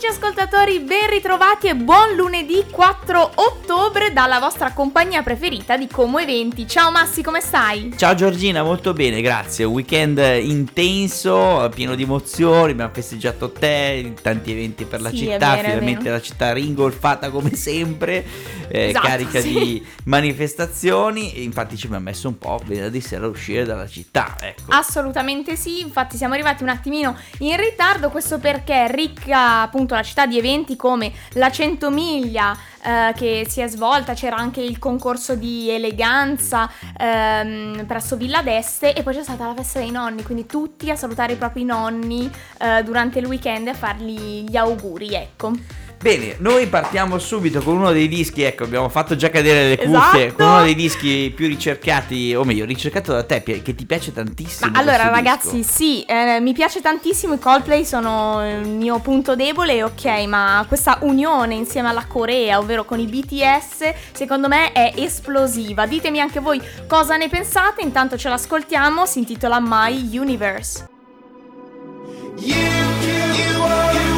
Amici ascoltatori, ben ritrovati e buon lunedì 4 ottobre dalla vostra compagnia preferita di Como Eventi. Ciao Massi, come stai? Ciao Giorgina, molto bene, grazie. Un weekend intenso, pieno di emozioni, abbiamo festeggiato te, tanti eventi per la Sì, città, vero, finalmente la città ringolfata come sempre, eh, Esatto, carica sì. di manifestazioni e infatti ci abbiamo messo un po' venerdì sera a uscire dalla città, ecco. Assolutamente sì, infatti siamo arrivati un attimino in ritardo, questo perché è ricca appunto la città di eventi come la 100 miglia eh, che si è svolta, c'era anche il concorso di eleganza ehm, presso Villa d'Este e poi c'è stata la festa dei nonni, quindi tutti a salutare i propri nonni eh, durante il weekend e a fargli gli auguri, ecco. Bene, noi partiamo subito con uno dei dischi, ecco, abbiamo fatto già cadere le cuffie, Esatto. con uno dei dischi più ricercati, o meglio, ricercato da te, che ti piace tantissimo. Ma allora ragazzi, disco. sì, eh, mi piace tantissimo, i Coldplay sono il mio punto debole, ok, ma questa unione insieme alla Corea, ovvero con i BTS, secondo me è esplosiva. Ditemi anche voi cosa ne pensate, intanto ce l'ascoltiamo, si intitola My Universe. You, you are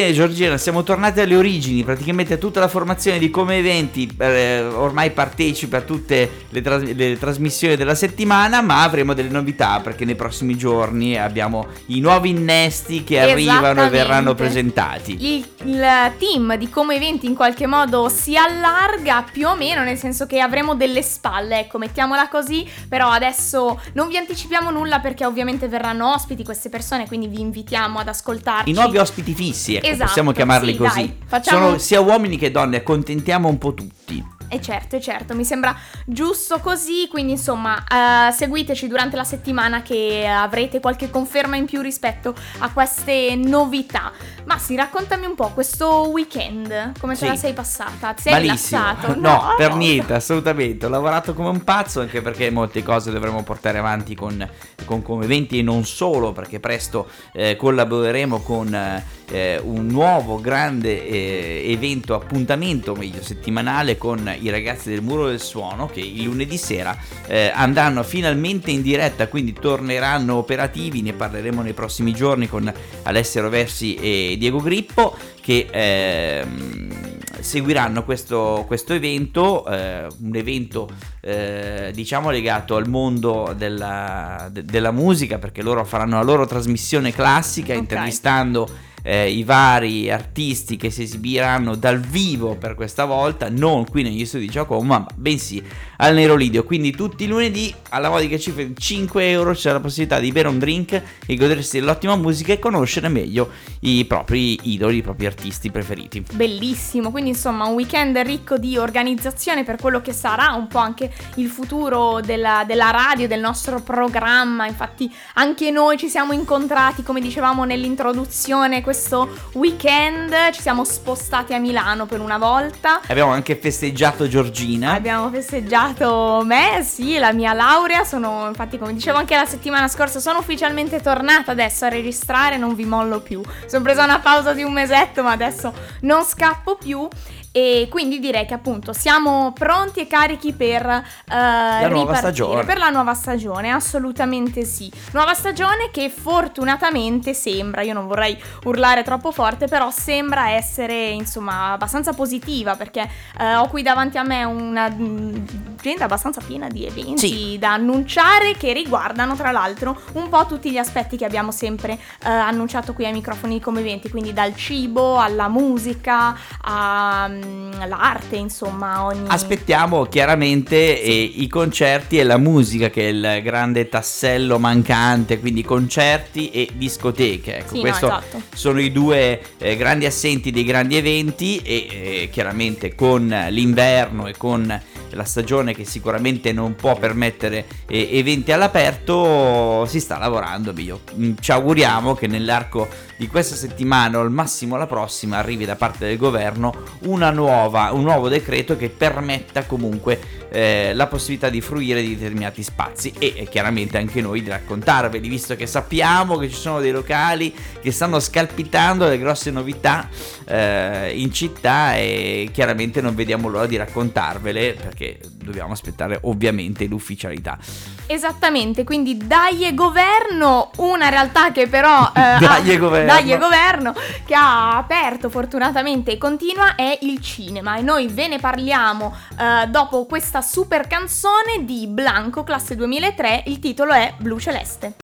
Bene Giorgina, siamo tornati alle origini, praticamente tutta la formazione di Come Eventi eh, ormai partecipa a tutte le, tras- le, trasmissioni della settimana, ma avremo delle novità perché nei prossimi giorni abbiamo i nuovi innesti che arrivano e verranno presentati. Il, il team di Come Eventi in qualche modo si allarga più o meno, nel senso che avremo delle spalle, ecco, mettiamola così, però adesso non vi anticipiamo nulla perché ovviamente verranno ospiti queste persone, quindi vi invitiamo ad ascoltarci. I nuovi ospiti fissi, ecco, esatto, possiamo chiamarli sì, così. Dai, facciamo... Sono sia uomini che donne, accontentiamo un po' tutti. E certo, e certo, mi sembra giusto così, quindi insomma uh, seguiteci durante la settimana che avrete qualche conferma in più rispetto a queste novità. Ma sì, raccontami un po' questo weekend, come sì. te la sei passata? Ti sei Malissimo. rilassato? No, no, per niente, assolutamente. Ho lavorato come un pazzo anche perché molte cose dovremo portare avanti con, con come eventi e non solo, perché presto eh, collaboreremo con eh, un nuovo grande eh, evento, appuntamento, meglio settimanale con i ragazzi del Muro del Suono che il lunedì sera eh, andranno finalmente in diretta, quindi torneranno operativi, ne parleremo nei prossimi giorni con Alessio Roversi e Diego Grippo che ehm, seguiranno questo, questo evento, eh, un evento eh, diciamo legato al mondo della, de, della, musica perché loro faranno la loro trasmissione classica okay. intervistando eh, i vari artisti che si esibiranno dal vivo per questa volta, non qui negli studi di Giacomo, ma bensì al Nero Lidio. Quindi tutti i lunedì alla modica cifra di 5 euro c'è la possibilità di bere un drink e godersi dell'ottima musica e conoscere meglio i propri idoli, i propri artisti preferiti. Bellissimo, quindi insomma un weekend ricco di organizzazione per quello che sarà un po' anche il futuro della, della radio, del nostro programma. Infatti anche noi ci siamo incontrati, come dicevamo nell'introduzione, questo weekend ci siamo spostati a Milano per una volta. Abbiamo anche festeggiato Giorgina. Abbiamo festeggiato me, sì, la mia laurea. Sono, infatti, come dicevo anche la settimana scorsa, sono ufficialmente tornata adesso a registrare, non vi mollo più. Sono presa una pausa di un mesetto, ma adesso non scappo più. E quindi direi che appunto siamo pronti e carichi per uh, la nuova stagione. Per la nuova stagione, assolutamente sì. Nuova stagione che fortunatamente sembra, io non vorrei urlare troppo forte, però sembra essere insomma abbastanza positiva perché uh, ho qui davanti a me un'agenda abbastanza piena di eventi sì. da annunciare che riguardano tra l'altro un po' tutti gli aspetti che abbiamo sempre uh, annunciato qui ai microfoni come eventi, quindi dal cibo alla musica a l'arte, insomma. Ogni... Aspettiamo chiaramente eh, i concerti e la musica, che è il grande tassello mancante, quindi concerti e discoteche. Ecco, sì, questi no, esatto. sono i due eh, grandi assenti dei grandi eventi e eh, chiaramente con l'inverno e con la stagione che sicuramente non può permettere eventi all'aperto si sta lavorando meglio. Mm, ci auguriamo che nell'arco di questa settimana o al massimo la prossima arrivi da parte del governo nuova, un nuovo decreto che permetta comunque eh, la possibilità di fruire di determinati spazi e eh, chiaramente anche noi di raccontarveli, visto che sappiamo che ci sono dei locali che stanno scalpitando le grosse novità eh, in città e chiaramente non vediamo l'ora di raccontarvele perché dobbiamo aspettare ovviamente l'ufficialità. Esattamente, quindi dai e governo, una realtà che però... Eh, dai e governo. Dai e governo, che ha aperto fortunatamente e continua, è il cinema e noi ve ne parliamo eh, dopo questa super canzone di Blanco, classe 2003, il titolo è Blu Celeste.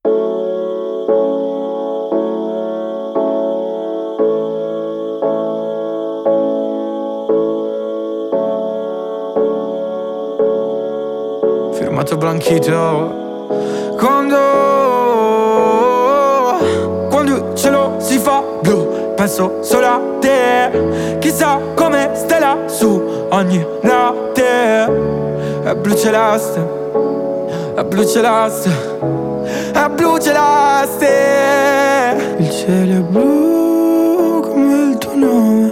Firmato Blanchito? Quando? Quando ce lo si fa blu Penso solo a te. Chissà come stai lassù Ogni notte È blu celeste È blu celeste È blu celeste Il cielo è blu come il tuo nome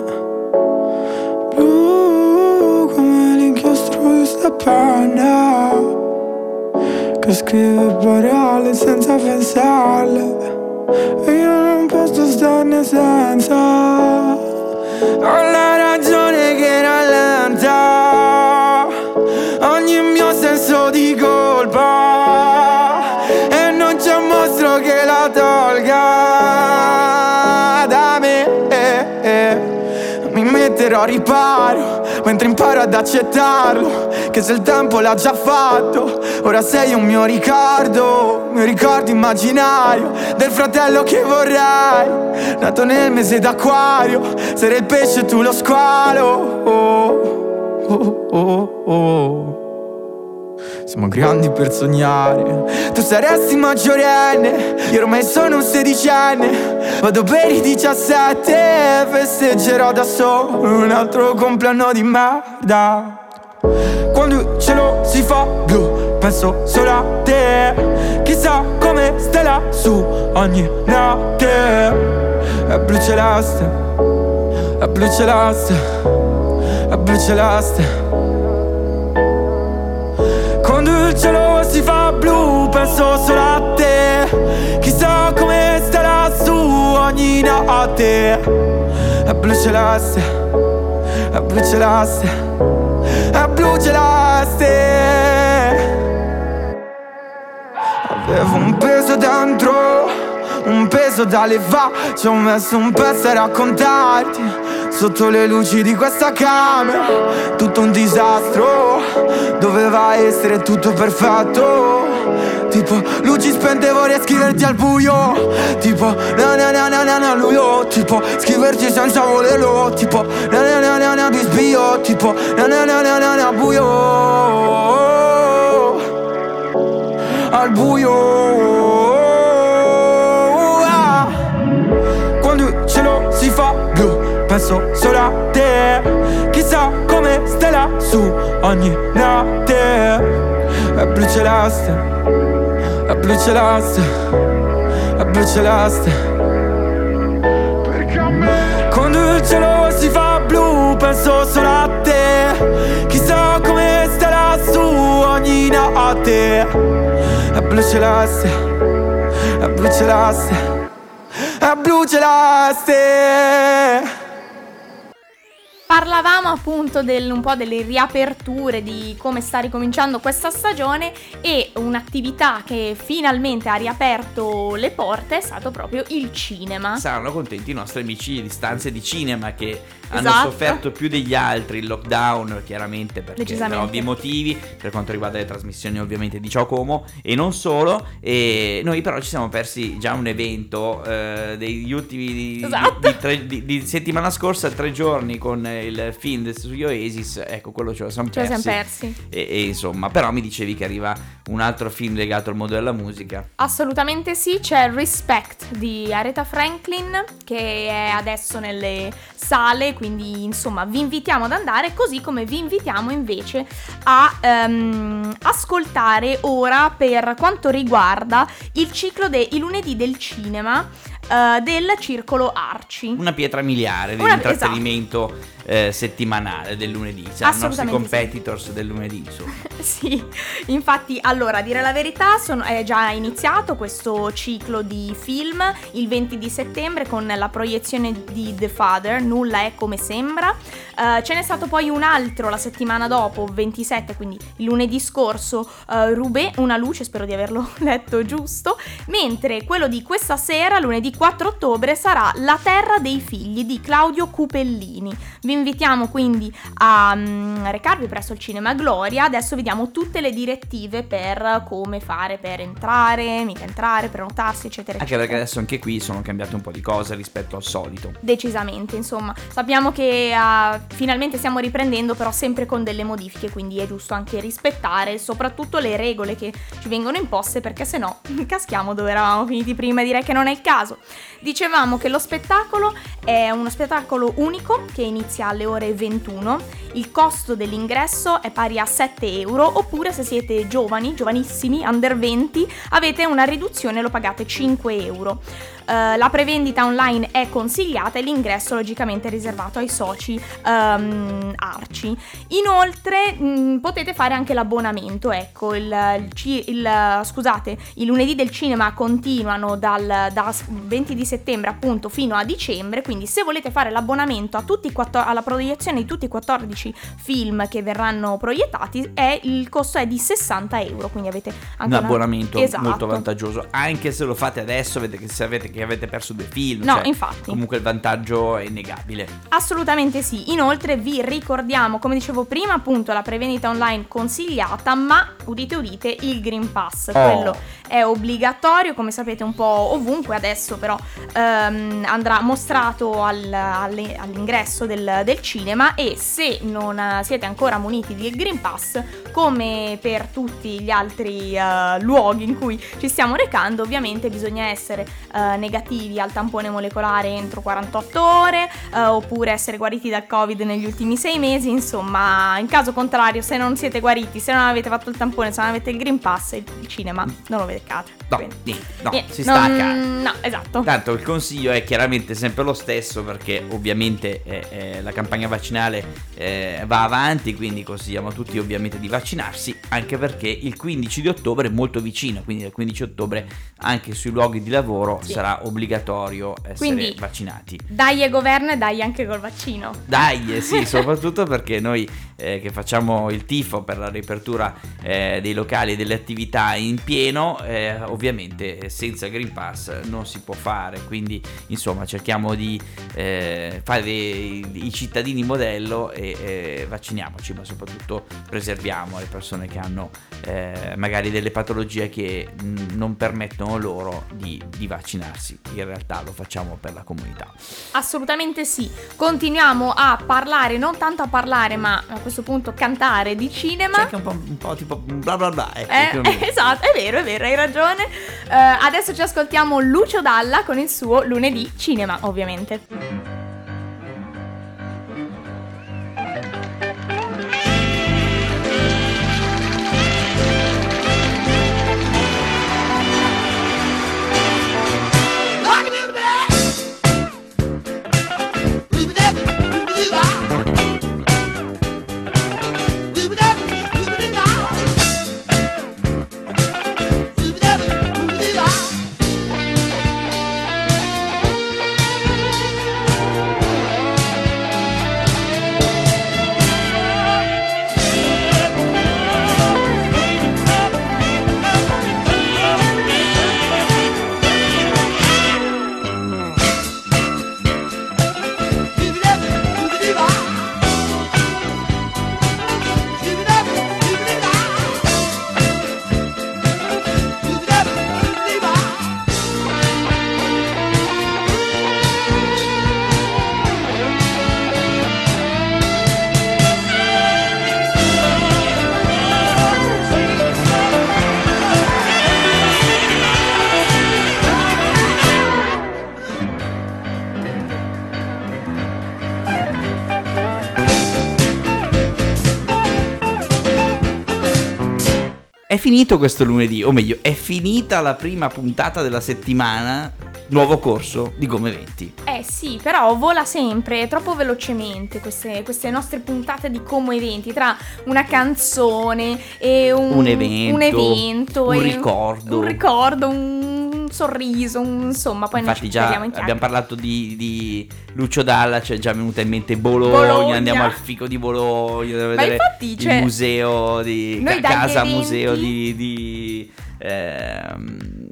Che scrive parole senza pensarle E io non posso starne senza Ho la ragione che rallenta Ogni mio senso di colpa. E non c'è un mostro che la tolga da me. Però riparo Mentre imparo ad accettarlo Che se il tempo l'ha già fatto Ora sei un mio ricordo Mio ricordo immaginario Del fratello che vorrei Nato nel mese d'acquario Sarei il pesce e tu lo squalo oh, oh, oh, oh. Siamo grandi per sognare. Tu saresti maggiorenne Io ormai sono un sedicenne. Vado per i 17 Festeggerò da solo Un altro compleanno di merda. Quando il cielo si fa blu Penso solo a te. Chissà come stai lassù Ogni notte. È blu celeste È blu celeste È blu celeste si fa blu penso solo a te. Chissà come stai lassù ogni notte È blu celeste, è blu celeste, è blu celeste Avevo un peso dentro, un peso da levare. Ci ho messo un pezzo a raccontarti Sotto le luci di questa camera Tutto un disastro Doveva essere tutto perfetto Tipo luci spente vorrei scriverti al buio Tipo na na na na na na luio Tipo scriverti senza volerlo Tipo na na na na na bisbio Tipo na na na na na na buio Al buio penso solo a te. Chissà come stai lassù ogni notte. È blu celeste, è blu celeste, è blu celeste Quando il cielo si fa blu penso solo a te. Chissà come stai lassù ogni notte. È blu celeste, è blu celeste, è blu celeste Parlavamo appunto del, un po' delle riaperture, di come sta ricominciando questa stagione e un'attività che finalmente ha riaperto le porte è stato proprio il cinema. Saranno contenti i nostri amici di stanze di cinema che hanno Esatto. sofferto più degli altri il lockdown, chiaramente perché per ovvi motivi, per quanto riguarda le trasmissioni ovviamente di Ciao Como e non solo. E noi però ci siamo persi già un evento eh, degli ultimi Esatto. di tre- di- di settimana scorsa, tre giorni con il film sugli Oasis, ecco quello ce lo siamo Ce lo persi. siamo persi. E, e insomma, però mi dicevi che arriva un altro film legato al mondo della musica. Assolutamente sì, c'è Respect di Aretha Franklin che è adesso nelle sale, quindi insomma vi invitiamo ad andare, così come vi invitiamo invece a ehm, ascoltare ora per quanto riguarda il ciclo dei lunedì del cinema eh, del Circolo Arci. Una pietra miliare dell'intrattenimento eh, settimanale del lunedì, cioè i nostri Assolutamente sì. competitors del lunedì, insomma. Sì, infatti, allora, a dire la verità, sono- è già iniziato questo ciclo di film il 20 di settembre con la proiezione di The Father, Nulla è come sembra. Eh, ce n'è stato poi un altro la settimana dopo, 27, quindi il lunedì scorso, eh, Rubé, una luce, spero di averlo letto giusto, mentre quello di questa sera, lunedì 4 ottobre, sarà La terra dei figli di Claudio Cupellini. Vi invitiamo quindi a mm, recarvi presso il Cinema Gloria. Adesso vediamo tutte le direttive per come fare per entrare, mica entrare, prenotarsi, eccetera, Anche eccetera. perché adesso anche qui sono cambiate un po' di cose rispetto al solito. Decisamente, insomma, sappiamo che ah, finalmente stiamo riprendendo, però sempre con delle modifiche, quindi è giusto anche rispettare soprattutto le regole che ci vengono imposte, perché se no caschiamo dove eravamo finiti prima direi che non è il caso. Dicevamo che lo spettacolo è uno spettacolo unico che inizia alle ore 21, il costo dell'ingresso è pari a 7 euro, oppure se siete giovani, giovanissimi, under 20, avete una riduzione, lo pagate 5 euro. Eh, la prevendita online è consigliata e l'ingresso logicamente è riservato ai soci ehm, Arci. Inoltre mh, potete fare anche l'abbonamento, ecco, il, il il- scusate, i lunedì del cinema continuano dal da 20 di settembre appunto fino a dicembre, quindi se volete fare l'abbonamento a tutti i quattro- alla proiezione di tutti i 14 film che verranno proiettati, è- il costo è di 60 euro, quindi avete anche un una- abbonamento Esatto. molto vantaggioso. Anche se lo fate adesso, vedete che se avete, che avete perso due film. No, cioè, infatti. Comunque il vantaggio è innegabile. Assolutamente sì. Inoltre vi ricordiamo, come dicevo prima, appunto la prevendita online consigliata, ma udite udite il Green Pass. Quello è obbligatorio, come sapete un po' ovunque adesso, però ehm, andrà mostrato al- alle- all'ingresso del, del cinema e se non eh, siete ancora muniti del Green Pass, come per tutti gli altri eh, luoghi in cui ci stiamo recando, ovviamente bisogna essere eh, negativi al tampone molecolare entro 48 ore, eh, oppure essere guariti dal Covid negli ultimi 6 mesi, insomma, in caso contrario, se non siete guariti, se non avete fatto il tampone, se non avete il Green Pass, il, cinema non lo veccate. No, niente, no, niente, si non- casa. No, esatto. Tanto il consiglio è chiaramente sempre lo stesso perché ovviamente eh, eh, la campagna vaccinale eh, va avanti, quindi consigliamo a tutti ovviamente di vaccinarsi, anche perché il 15 di ottobre è molto vicino, quindi il 15 ottobre anche sui luoghi di lavoro Sì. sarà obbligatorio essere Quindi- vaccinati. Dai e governo e dai anche col vaccino. Dai, eh, sì, soprattutto perché noi eh, che facciamo il tifo per la riapertura eh, dei locali e delle attività in pieno, eh, ovviamente senza Green Pass non si può fare, quindi insomma cerchiamo di eh, fare i cittadini modello e vacciniamoci, ma soprattutto preserviamo le persone che hanno eh, magari delle patologie che mh, non permettono loro di, di vaccinarsi, in realtà lo facciamo per la comunità. Assolutamente sì. Continuiamo a parlare, non tanto a parlare, ma a questo punto cantare di cinema. C'è anche un po', un po' tipo bla bla bla. ecco, Eh, esatto, è vero, è vero, hai ragione. Eh, adesso ci ascoltiamo Lucio Dalla con il suo lunedì cinema, ovviamente. Finito questo lunedì, o meglio, è finita la prima puntata della settimana, nuovo corso di Come 20. Eh sì, però vola sempre, troppo velocemente queste, queste nostre puntate di Como Eventi, tra una canzone e un, Un evento, un, evento un ricordo. Un ricordo, un sorriso, un- insomma, poi Infatti già in abbiamo parlato di, di Lucio Dalla, ci è già venuta in mente Bologna, Bologna. andiamo al fico di Bologna, Ma vedere infatti, il cioè, museo di ca- casa eventi- museo di, di, ehm,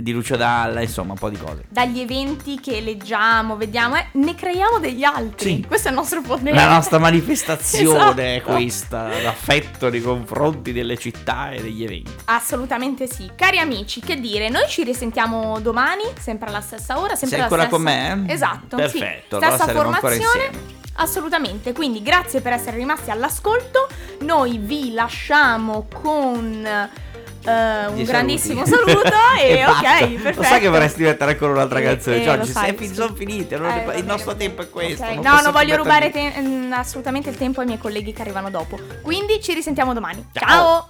di Lucio Dalla, insomma, un po' di cose. Dagli eventi che leggiamo, vediamo, eh, ne creiamo degli altri. Sì. Questo è il nostro potere. La nostra manifestazione è Esatto. questa, l'affetto nei confronti delle città e degli eventi. Assolutamente sì. Cari amici, che dire, noi ci risentiamo domani, sempre alla stessa ora, sempre Sei alla ancora stessa... con me? Esatto, Perfetto, sì. allora Stessa formazione. Assolutamente, quindi grazie per essere rimasti all'ascolto. Noi vi lasciamo con eh, un Di grandissimo saluti. saluto e, basta. ok, perfetto. Lo sai che vorresti mettere ancora un'altra canzone? sai, sei fin- sono finite, non Eh, ne- il nostro tempo è questo. Ok, non No, non voglio rubare te- mm, assolutamente il tempo ai miei colleghi che arrivano dopo. Quindi ci risentiamo domani. Ciao. Ciao.